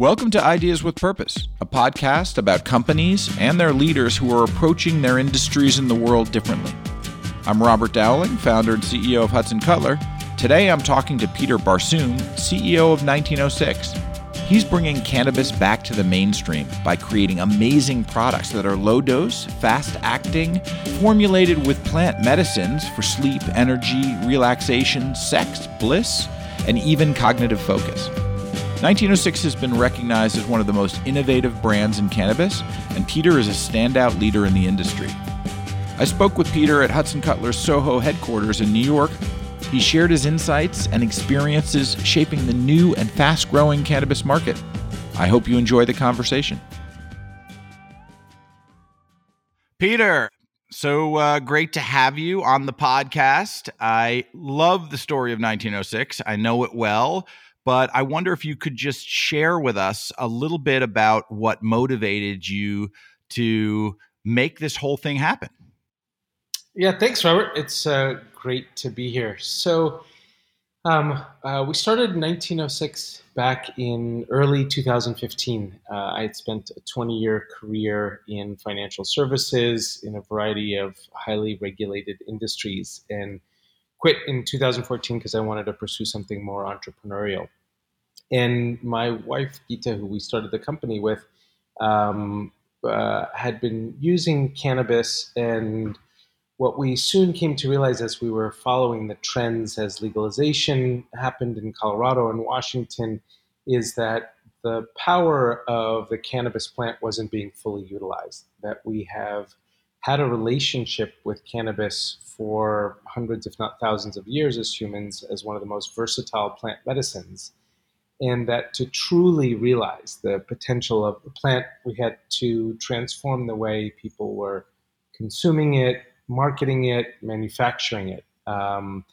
Welcome to Ideas with Purpose, a podcast about companies and their leaders who are approaching their industries in the world differently. I'm Robert Dowling, founder and CEO of Hudson Cutler. Today I'm talking to Peter Barsoom, CEO of 1906. He's bringing cannabis back to the mainstream by creating amazing products that are low dose, fast acting, formulated with plant medicines for sleep, energy, relaxation, sex, bliss, and even cognitive focus. 1906 has been recognized as one of the most innovative brands in cannabis, and Peter is a standout leader in the industry. I spoke with Peter at Hudson Cutler's Soho headquarters in New York. He shared his insights and experiences shaping the new and fast growing cannabis market. I hope you enjoy the conversation. Peter, so uh, great to have you on the podcast. I love the story of 1906. I know it well but I wonder if you could just share with us a little bit about what motivated you to make this whole thing happen. Yeah, thanks, Robert. It's uh, great to be here. So, um, uh, we started in 1906 back in early 2015. Uh, I had spent a 20 year career in financial services in a variety of highly regulated industries and quit in 2014 because I wanted to pursue something more entrepreneurial. And my wife, Gita, who we started the company with, um, uh, had been using cannabis. And what we soon came to realize as we were following the trends as legalization happened in Colorado and Washington is that the power of the cannabis plant wasn't being fully utilized, that we have had a relationship with cannabis for hundreds, if not thousands of years as humans, as one of the most versatile plant medicines. And that to truly realize the potential of the plant, we had to transform the way people were consuming it, marketing it, manufacturing it. Um,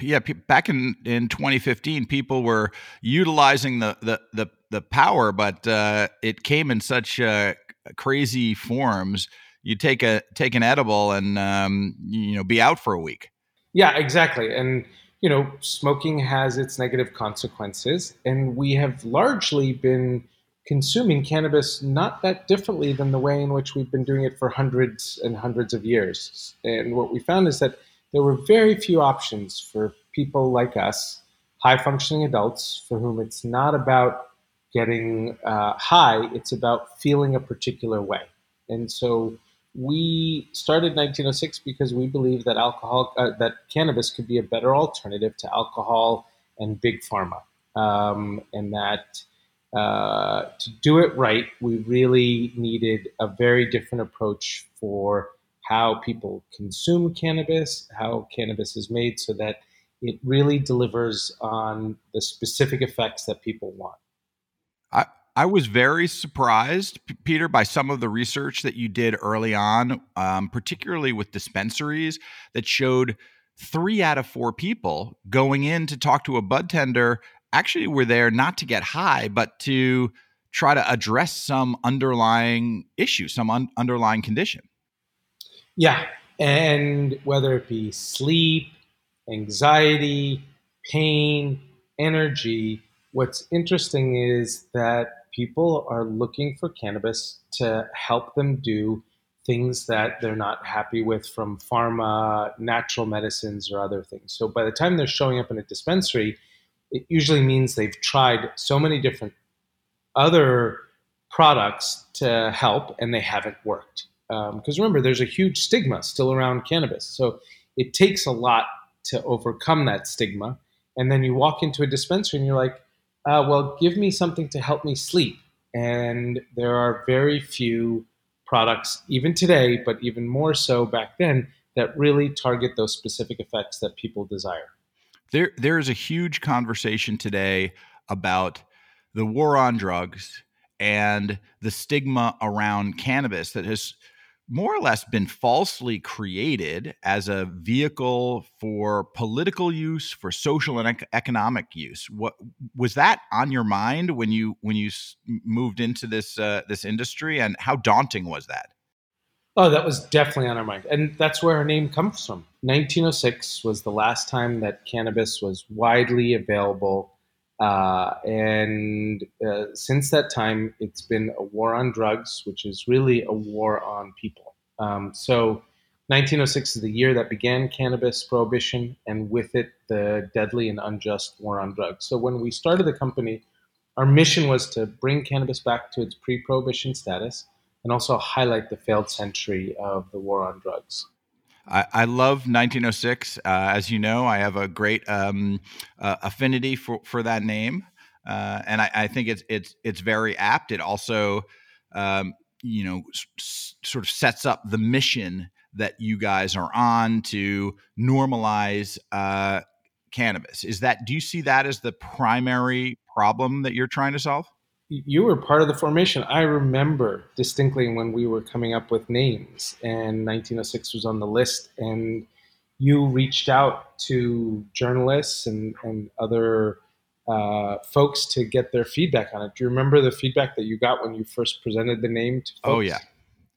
yeah, back in, in 2015, people were utilizing the the the, the power, but uh, it came in such uh, crazy forms you take a take an edible and um, you know be out for a week. Yeah, exactly. And you know, smoking has its negative consequences, and we have largely been consuming cannabis not that differently than the way in which we've been doing it for hundreds and hundreds of years. And what we found is that there were very few options for people like us, high functioning adults, for whom it's not about getting uh, high, it's about feeling a particular way. And so we started 1906 because we believed that alcohol, uh, that cannabis could be a better alternative to alcohol and big pharma, um, and that uh, to do it right, we really needed a very different approach for how people consume cannabis, how cannabis is made, so that it really delivers on the specific effects that people want. I was very surprised, Peter, by some of the research that you did early on, um, particularly with dispensaries that showed three out of four people going in to talk to a bud tender actually were there not to get high, but to try to address some underlying issue, some un- underlying condition. Yeah. And whether it be sleep, anxiety, pain, energy, what's interesting is that people are looking for cannabis to help them do things that they're not happy with from pharma, natural medicines, or other things. So by the time they're showing up in a dispensary, it usually means they've tried so many different other products to help and they haven't worked. Because um, remember, there's a huge stigma still around cannabis. So it takes a lot to overcome that stigma. And then you walk into a dispensary and you're like, uh, well, give me something to help me sleep. And there are very few products, even today, but even more so back then, that really target those specific effects that people desire. There, there is a huge conversation today about the war on drugs and the stigma around cannabis that has more or less been falsely created as a vehicle for political use, for social and ec- economic use. What was that on your mind when you when you moved into this uh, this industry, and how daunting was that? Oh, that was definitely on our mind, and that's where our name comes from. 1906 was the last time that cannabis was widely available Uh, and uh, since that time, it's been a war on drugs, which is really a war on people. Um, so 1906 is the year that began cannabis prohibition, and with it, the deadly and unjust war on drugs. So when we started the company, our mission was to bring cannabis back to its pre prohibition status and also highlight the failed century of the war on drugs. I, I love 1906. Uh, as you know, I have a great um, uh, affinity for, for that name, uh, and I, I, think it's it's it's very apt. It also, um, you know, s- sort of sets up the mission that you guys are on to normalize uh, cannabis. Is that do you see that as the primary problem that you're trying to solve? You were part of the formation. I remember distinctly when we were coming up with names, and 1906 was on the list, and you reached out to journalists and, and other uh, folks to get their feedback on it. Do you remember the feedback that you got when you first presented the name to oh, folks? Oh, yeah.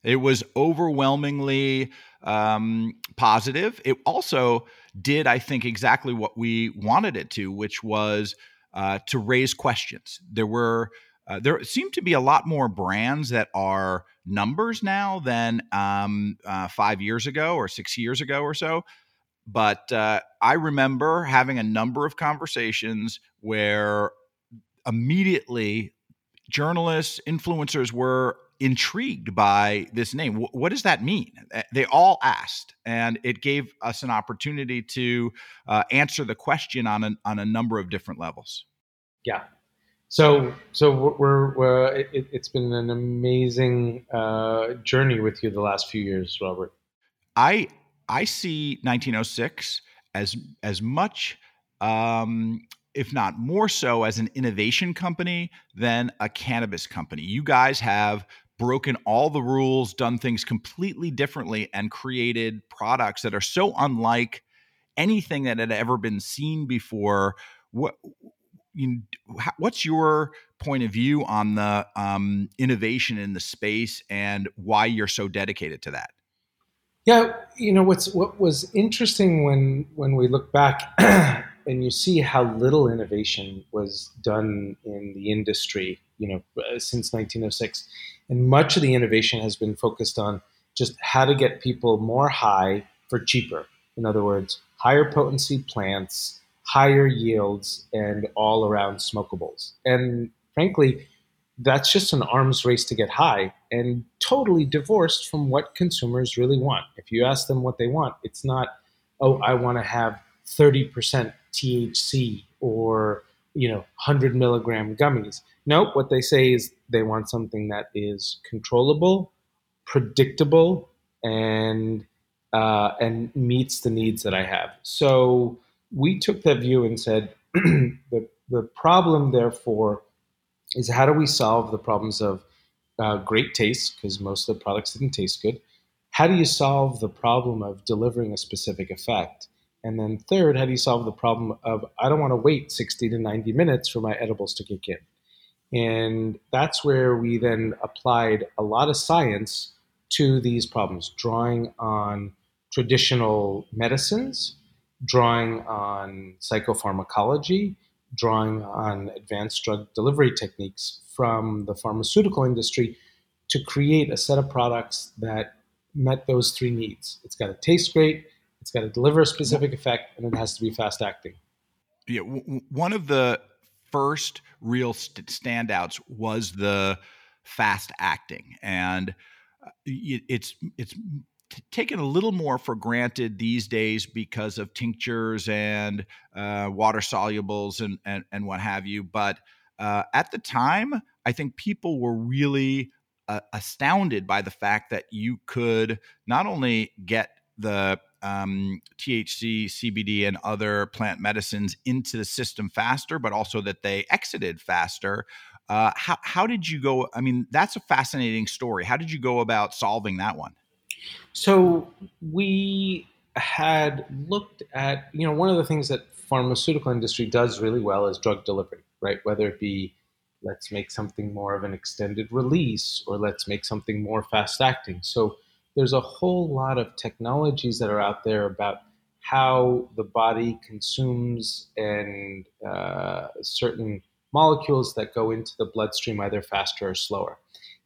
It was overwhelmingly um, positive. It also did, I think, exactly what we wanted it to, which was uh, to raise questions. There were uh, there seem to be a lot more brands that are numbers now than um, uh, five years ago or six years ago or so. But uh, I remember having a number of conversations where immediately journalists, influencers were intrigued by this name. W- what does that mean? Eh, they all asked, and it gave us an opportunity to uh, answer the question on a, on a number of different levels. Yeah, so, so we're, we're it, has been an amazing uh, journey with you the last few years, Robert. I I see 1906 as as much, um, if not more so, as an innovation company than a cannabis company. You guys have broken all the rules, done things completely differently, and created products that are so unlike anything that had ever been seen before. What you, what's your point of view on the um, innovation in the space and why you're so dedicated to that? Yeah, you know what's what was interesting when when we look back and you see how little innovation was done in the industry, you know, uh, since 1906, and much of the innovation has been focused on just how to get people more high for cheaper. In other words, higher potency plants higher yields and all around smokables. And frankly, that's just an arms race to get high and totally divorced from what consumers really want. If you ask them what they want, it's not, oh, I want to have 30% THC or, you know, 100 milligram gummies. Nope, what they say is they want something that is controllable, predictable, and uh, and meets the needs that I have. So we took that view and said the, the problem, therefore, is how do we solve the problems of uh, great taste, because most of the products didn't taste good. How do you solve the problem of delivering a specific effect? And then, third, how do you solve the problem of I don't want to wait 60 to 90 minutes for my edibles to kick in? And that's where we then applied a lot of science to these problems, drawing on traditional medicines drawing on psychopharmacology, drawing on advanced drug delivery techniques from the pharmaceutical industry to create a set of products that met those three needs. It's got to taste great, it's got to deliver a specific effect, and it has to be fast acting. Yeah, w- one of the first real st- standouts was the fast acting, and uh, it's it's taken a little more for granted these days because of tinctures and uh, water solubles and, and, and what have you. But uh, at the time, I think people were really uh, astounded by the fact that you could not only get the um, THC, CBD, and other plant medicines into the system faster, but also that they exited faster. Uh, how, how did you go? I mean, that's a fascinating story. How did you go about solving that one? So we had looked at, you know, one of the things that pharmaceutical industry does really well is drug delivery, right? Whether it be let's make something more of an extended release or let's make something more fast acting. So there's a whole lot of technologies that are out there about how the body consumes and uh, certain molecules that go into the bloodstream either faster or slower.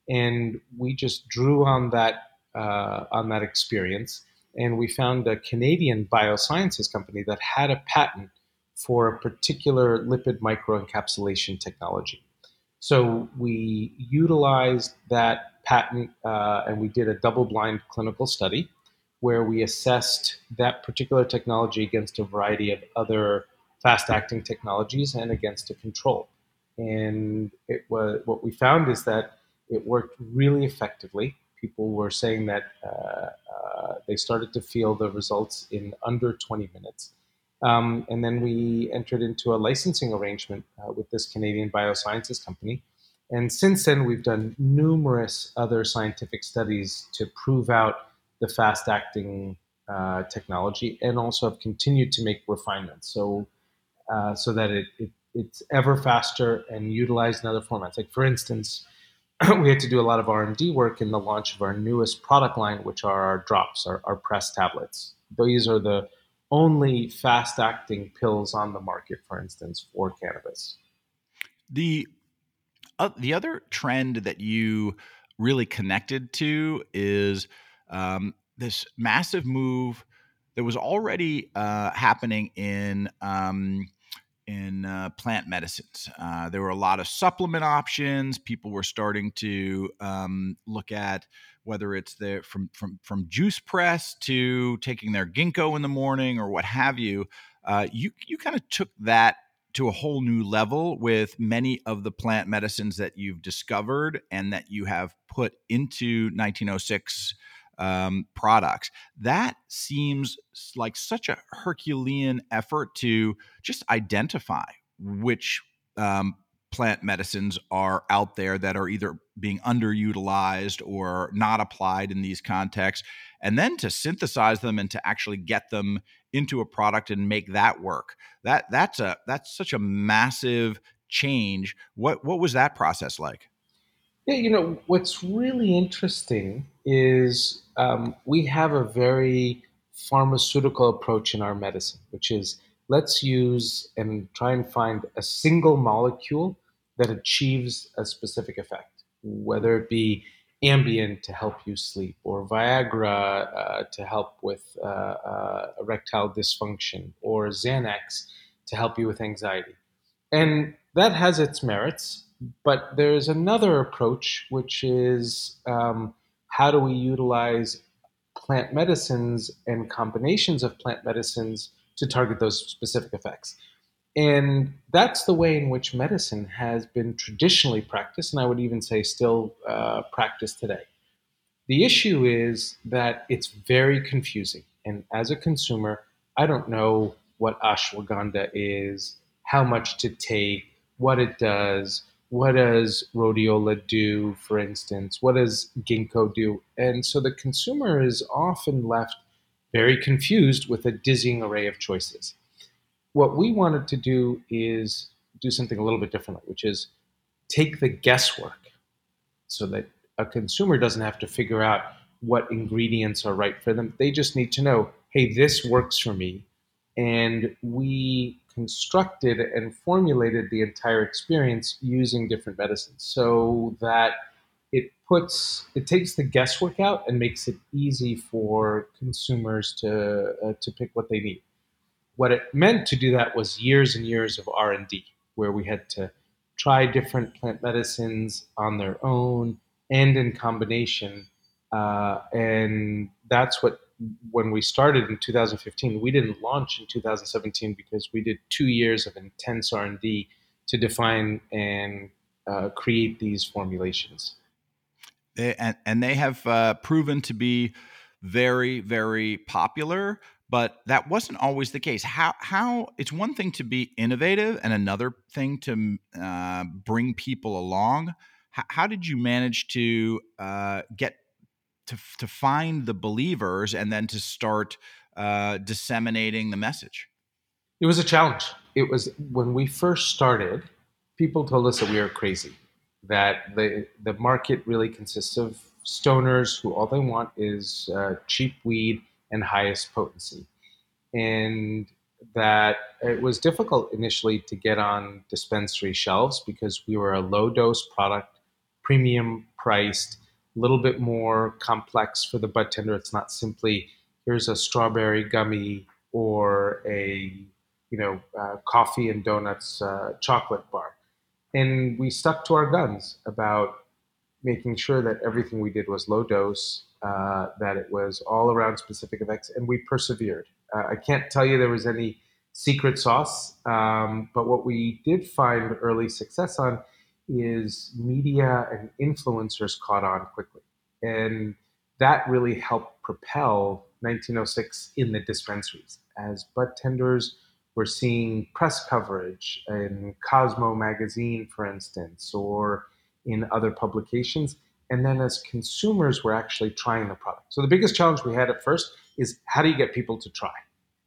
And we just drew on that uh, on that experience, and we found a Canadian biosciences company that had a patent for a particular lipid microencapsulation technology. So we utilized that patent uh, and we did a double blind clinical study where we assessed that particular technology against a variety of other fast acting technologies and against a control. And it was what we found is that it worked really effectively. People were saying that uh, uh, they started to feel the results in under 20 minutes. Um, and then we entered into a licensing arrangement uh, with this Canadian biosciences company. And since then, we've done numerous other scientific studies to prove out the fast acting uh, technology and also have continued to make refinements so uh, so that it, it, it's ever faster and utilized in other formats like for instance we had to do a lot of r&d work in the launch of our newest product line which are our drops our, our press tablets. These are the only fast acting pills on the market for instance for cannabis. The uh, the other trend that you really connected to is um, this massive move that was already uh, happening in um, in uh, plant medicines. Uh, there were a lot of supplement options. People were starting to um, look at whether it's the from from from juice press to taking their ginkgo in the morning or what have you. Uh, you you kind of took that to a whole new level with many of the plant medicines that you've discovered and that you have put into 1906 um, products. That seems like such a Herculean effort to just identify which um, plant medicines are out there that are either being underutilized or not applied in these contexts, and then to synthesize them and to actually get them into a product and make that work. That that's a that's such a massive change. What what was that process like? Yeah, you know, what's really interesting is um, we have a very pharmaceutical approach in our medicine, which is let's use and try and find a single molecule that achieves a specific effect, whether it be Ambien to help you sleep or Viagra uh, to help with uh, uh, erectile dysfunction or Xanax to help you with anxiety. And that has its merits. But there's another approach, which is um, how do we utilize plant medicines and combinations of plant medicines to target those specific effects. And that's the way in which medicine has been traditionally practiced, and I would even say still uh, practiced today. The issue is that it's very confusing. And as a consumer, I don't know what ashwagandha is, how much to take, what it does, what does rhodiola do, for instance? What does ginkgo do? And so the consumer is often left very confused with a dizzying array of choices. What we wanted to do is do something a little bit differently, which is take the guesswork so that a consumer doesn't have to figure out what ingredients are right for them. They just need to know, hey, this works for me. And we constructed and formulated the entire experience using different medicines so that it puts it takes the guesswork out and makes it easy for consumers to uh, to pick what they need. What it meant to do that was years and years of r&d where we had to try different plant medicines on their own and in combination uh, and that's what when we started in 2015, we didn't launch in 2017 because we did two years of intense R&D to define and uh, create these formulations. They, and, and they have uh, proven to be very, very popular, but that wasn't always the case. How, how it's one thing to be innovative and another thing to uh, bring people along. How, did you manage to uh, get to to find the believers and then to start uh, disseminating the message? It was a challenge. It was when we first started. People told us that we were crazy. That the the market really consists of stoners who all they want is uh, cheap weed and highest potency. and that it was difficult initially to get on dispensary shelves because we were a low dose product, premium priced, a little bit more complex for the bud tender. It's not simply here's a strawberry gummy or a you know uh, coffee and donuts uh, chocolate bar, and we stuck to our guns about making sure that everything we did was low dose, uh, that it was all around specific effects, and we persevered. Uh, I can't tell you there was any secret sauce, um, but what we did find early success on is media and influencers caught on quickly. And that really helped propel 1906 in the dispensaries. As bud tenders were seeing press coverage in Cosmo magazine, for instance, or in other publications. And then as consumers were actually trying the product. So the biggest challenge we had at first is how do you get people to try?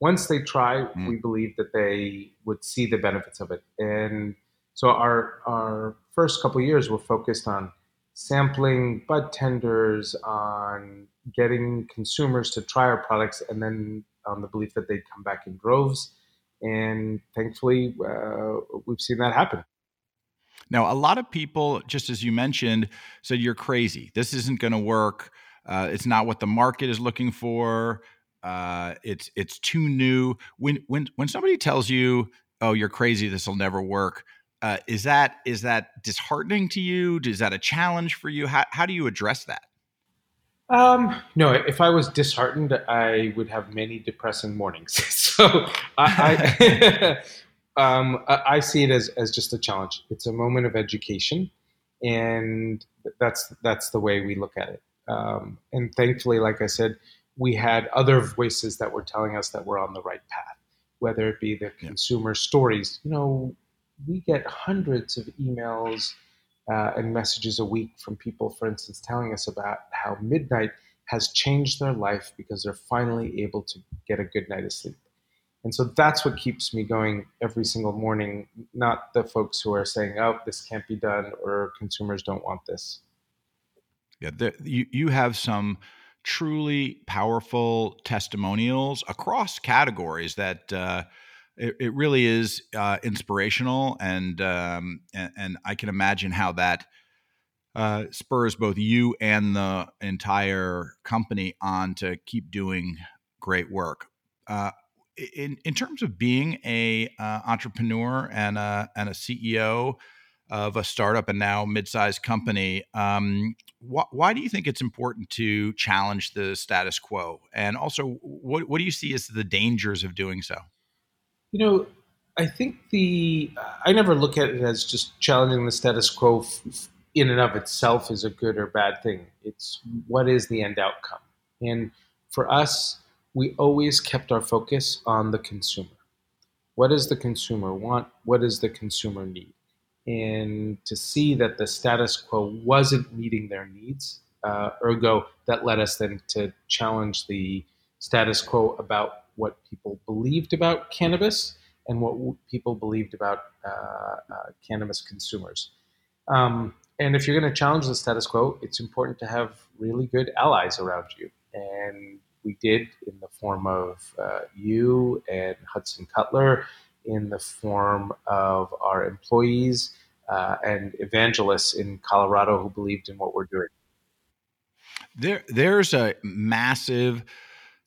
Once they try, mm. we believe that they would see the benefits of it. And so our our first couple years were focused on sampling bud tenders, on getting consumers to try our products, and then on the belief that they'd come back in droves. And thankfully, uh, we've seen that happen. Now, a lot of people, just as you mentioned, said you're crazy. This isn't going to work. Uh, it's not what the market is looking for. Uh, it's it's too new. When when when somebody tells you, "Oh, you're crazy. This will never work," uh, is that is that disheartening to you? Is that a challenge for you? How how do you address that? Um, no, if I was disheartened, I would have many depressing mornings. so I, I Um, I see it as, as just a challenge. It's a moment of education, and that's that's the way we look at it. Um, and thankfully, like I said, we had other voices that were telling us that we're on the right path. Whether it be the consumer yeah. stories, you know, we get hundreds of emails uh, and messages a week from people, for instance, telling us about how midnight has changed their life because they're finally able to get a good night of sleep. And so that's what keeps me going every single morning, not the folks who are saying, oh, this can't be done or consumers don't want this. Yeah, the, you, you have some truly powerful testimonials across categories that uh, it, it, really is uh, inspirational. And, um, and, and, I can imagine how that uh, spurs both you and the entire company on to keep doing great work. Uh, in in terms of being a uh, entrepreneur and a and a CEO of a startup and now mid-sized company, um, wh- why do you think it's important to challenge the status quo? And also, what what do you see as the dangers of doing so? You know, I think the I never look at it as just challenging the status quo f- in and of itself is a good or bad thing. It's what is the end outcome, and for us we always kept our focus on the consumer. What does the consumer want? What does the consumer need? And to see that the status quo wasn't meeting their needs, uh, ergo, that led us then to challenge the status quo about what people believed about cannabis and what people believed about uh, uh, cannabis consumers. Um, and if you're going to challenge the status quo, it's important to have really good allies around you. And we did in the form of uh, you and Hudson Cutler, in the form of our employees uh, and evangelists in Colorado who believed in what we're doing. There, there's a massive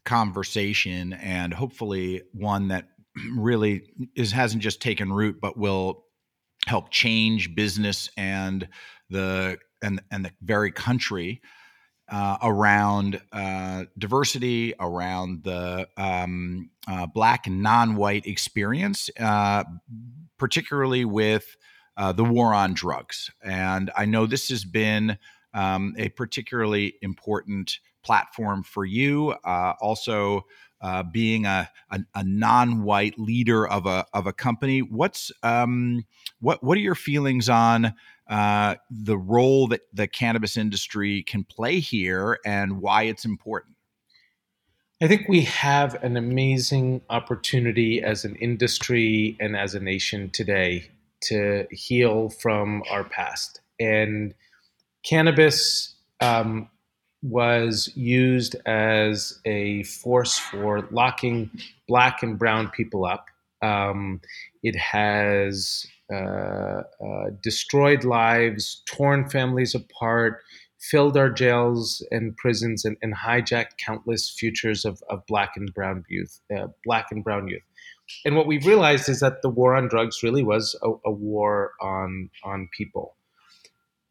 conversation, and hopefully one that really is hasn't just taken root, but will help change business and the and and the very country uh, around uh, diversity, around the um, uh, black and non-white experience, uh, particularly with uh, the war on drugs. And I know this has been um, a particularly important platform for you. Uh, also, being a, a, a, non-white leader of a of a company, what's um, what what are your feelings on? uh, the role that the cannabis industry can play here and why it's important? I think we have an amazing opportunity as an industry and as a nation today to heal from our past. And cannabis, um, was used as a force for locking black and brown people up. Um, it has uh, uh, destroyed lives, torn families apart, filled our jails and prisons, and, and hijacked countless futures of, of black and brown youth. Uh, black and brown youth. And what we've realized is that the war on drugs really was a, a war on on people.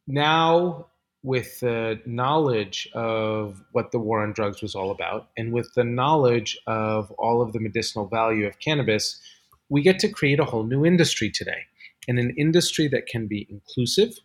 Now with the knowledge of what the war on drugs was all about and with the knowledge of all of the medicinal value of cannabis, we get to create a whole new industry today. And an industry that can be inclusive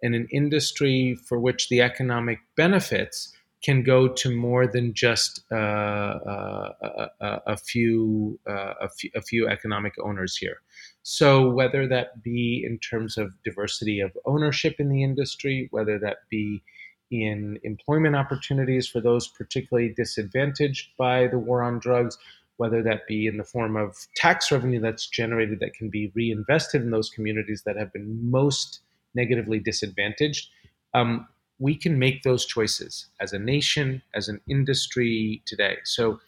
and an industry for which the economic benefits can go to more than just uh, uh, a, few, uh, a, few, a few economic owners here. So whether that be in terms of diversity of ownership in the industry, whether that be in employment opportunities for those particularly disadvantaged by the war on drugs, whether that be in the form of tax revenue that's generated that can be reinvested in those communities that have been most negatively disadvantaged. Um, we can make those choices as a nation, as an industry today. So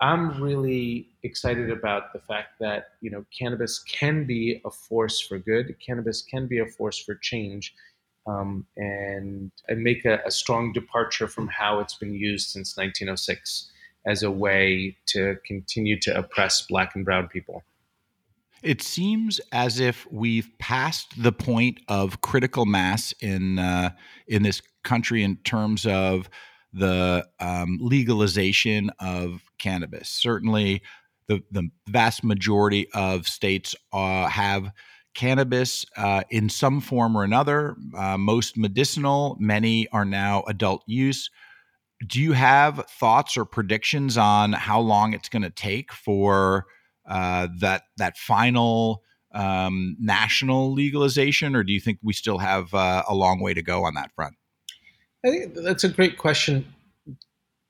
I'm really excited about the fact that you know cannabis can be a force for good. Cannabis can be a force for change, um, and and make a, a, strong departure from how it's been used since 1906 as a way to continue to oppress Black and Brown people. It seems as if we've passed the point of critical mass in uh, in this country in terms of the um, legalization of cannabis. Certainly, the the vast majority of states uh, have cannabis uh, in some form or another. Uh, most medicinal, many are now adult use. Do you have thoughts or predictions on how long it's going to take for uh, that that final um, national legalization, or do you think we still have uh, a long way to go on that front? I think that's a great question.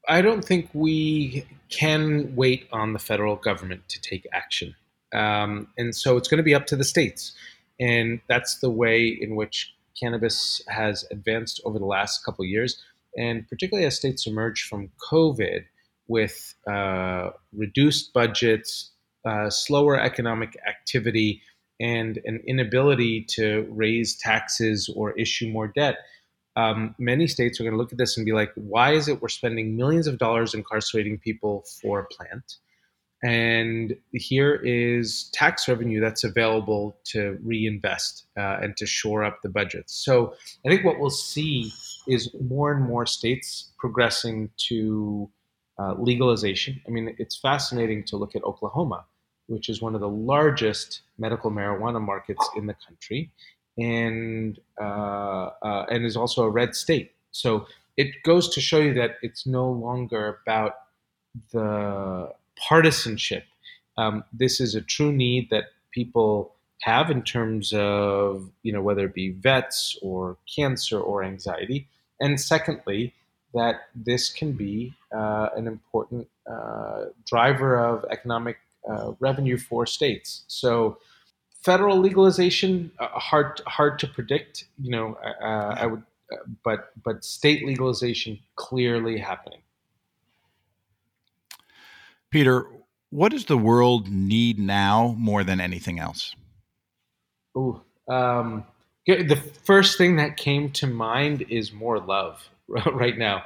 I don't think we can wait on the federal government to take action. Um, and so it's going to be up to the states. And that's the way in which cannabis has advanced over the last couple of years. And particularly as states emerge from COVID with uh, reduced budgets, uh, slower economic activity and an inability to raise taxes or issue more debt, um, many states are going to look at this and be like, why is it we're spending millions of dollars incarcerating people for a plant? And here is tax revenue that's available to reinvest uh, and to shore up the budgets. So I think what we'll see is more and more states progressing to uh, legalization. I mean, it's fascinating to look at Oklahoma which is one of the largest medical marijuana markets in the country, and uh, uh, and is also a red state. So it goes to show you that it's no longer about the partisanship. Um, this is a true need that people have in terms of you know whether it be vets or cancer or anxiety, and secondly that this can be uh, an important uh, driver of economic uh, revenue for states. So federal legalization uh, hard hard to predict. You know, uh, uh I would, uh, but but state legalization clearly happening. Peter, what does the world need now more than anything else? Ooh, um, the first thing that came to mind is more love right now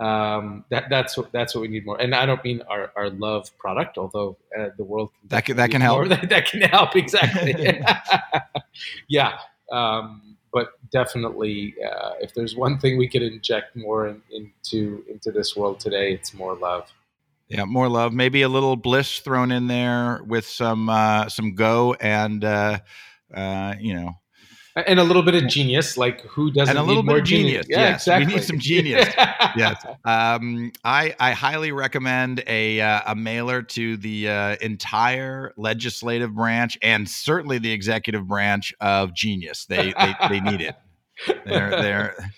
um, that that's what that's what we need more. And I don't mean our, our love product, although uh, the world can that can, that can help. That, that, can help exactly. yeah, um, but definitely, uh, if there's one thing we could inject more in, into into this world today, it's more love. Yeah, more love. Maybe a little bliss thrown in there with some uh, some go and uh, uh, you know and a little bit of genius. Like who doesn't and a little bit of genius? genius. Yeah, yes, exactly. We need some genius. yes, um, I I highly recommend a uh, a mailer to the uh, entire legislative branch and certainly the executive branch of Genius. They they, they need it. They're they're.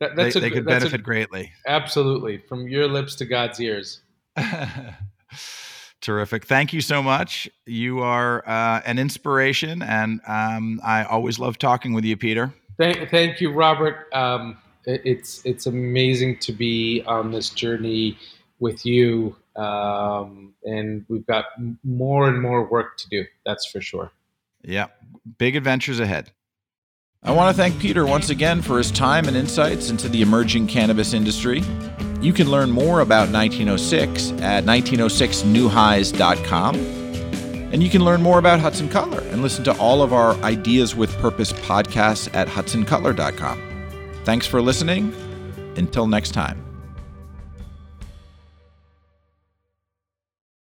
That, they, a, they could benefit a, greatly. Absolutely, from your lips to God's ears. Terrific. Thank you so much. You are uh, an inspiration, and um, I always love talking with you, Peter. Thank, thank you, Robert. Um, it's it's amazing to be on this journey with you, um, and we've got more and more work to do. That's for sure. Yeah, big adventures ahead. I want to thank Peter once again for his time and insights into the emerging cannabis industry. You can learn more about 1906 at 1906newhighs.com. And you can learn more about Hudson Cutler and listen to all of our Ideas with Purpose podcasts at hudsoncutler.com. Thanks for listening. Until next time.